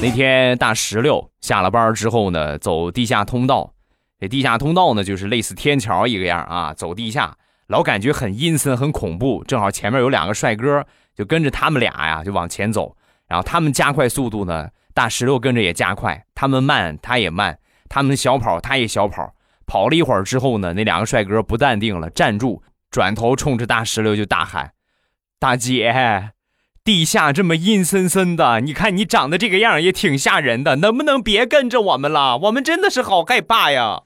那天大石榴下了班之后呢，走地下通道。这地下通道呢，就是类似天桥一个样啊，走地下，老感觉很阴森、很恐怖。正好前面有两个帅哥，就跟着他们俩呀，就往前走。然后他们加快速度呢，大石榴跟着也加快。他们慢，他也慢；他们小跑，他也小跑。跑了一会儿之后呢，那两个帅哥不淡定了，站住，转头冲着大石榴就大喊：“大姐！”地下这么阴森森的，你看你长得这个样也挺吓人的，能不能别跟着我们了？我们真的是好害怕呀！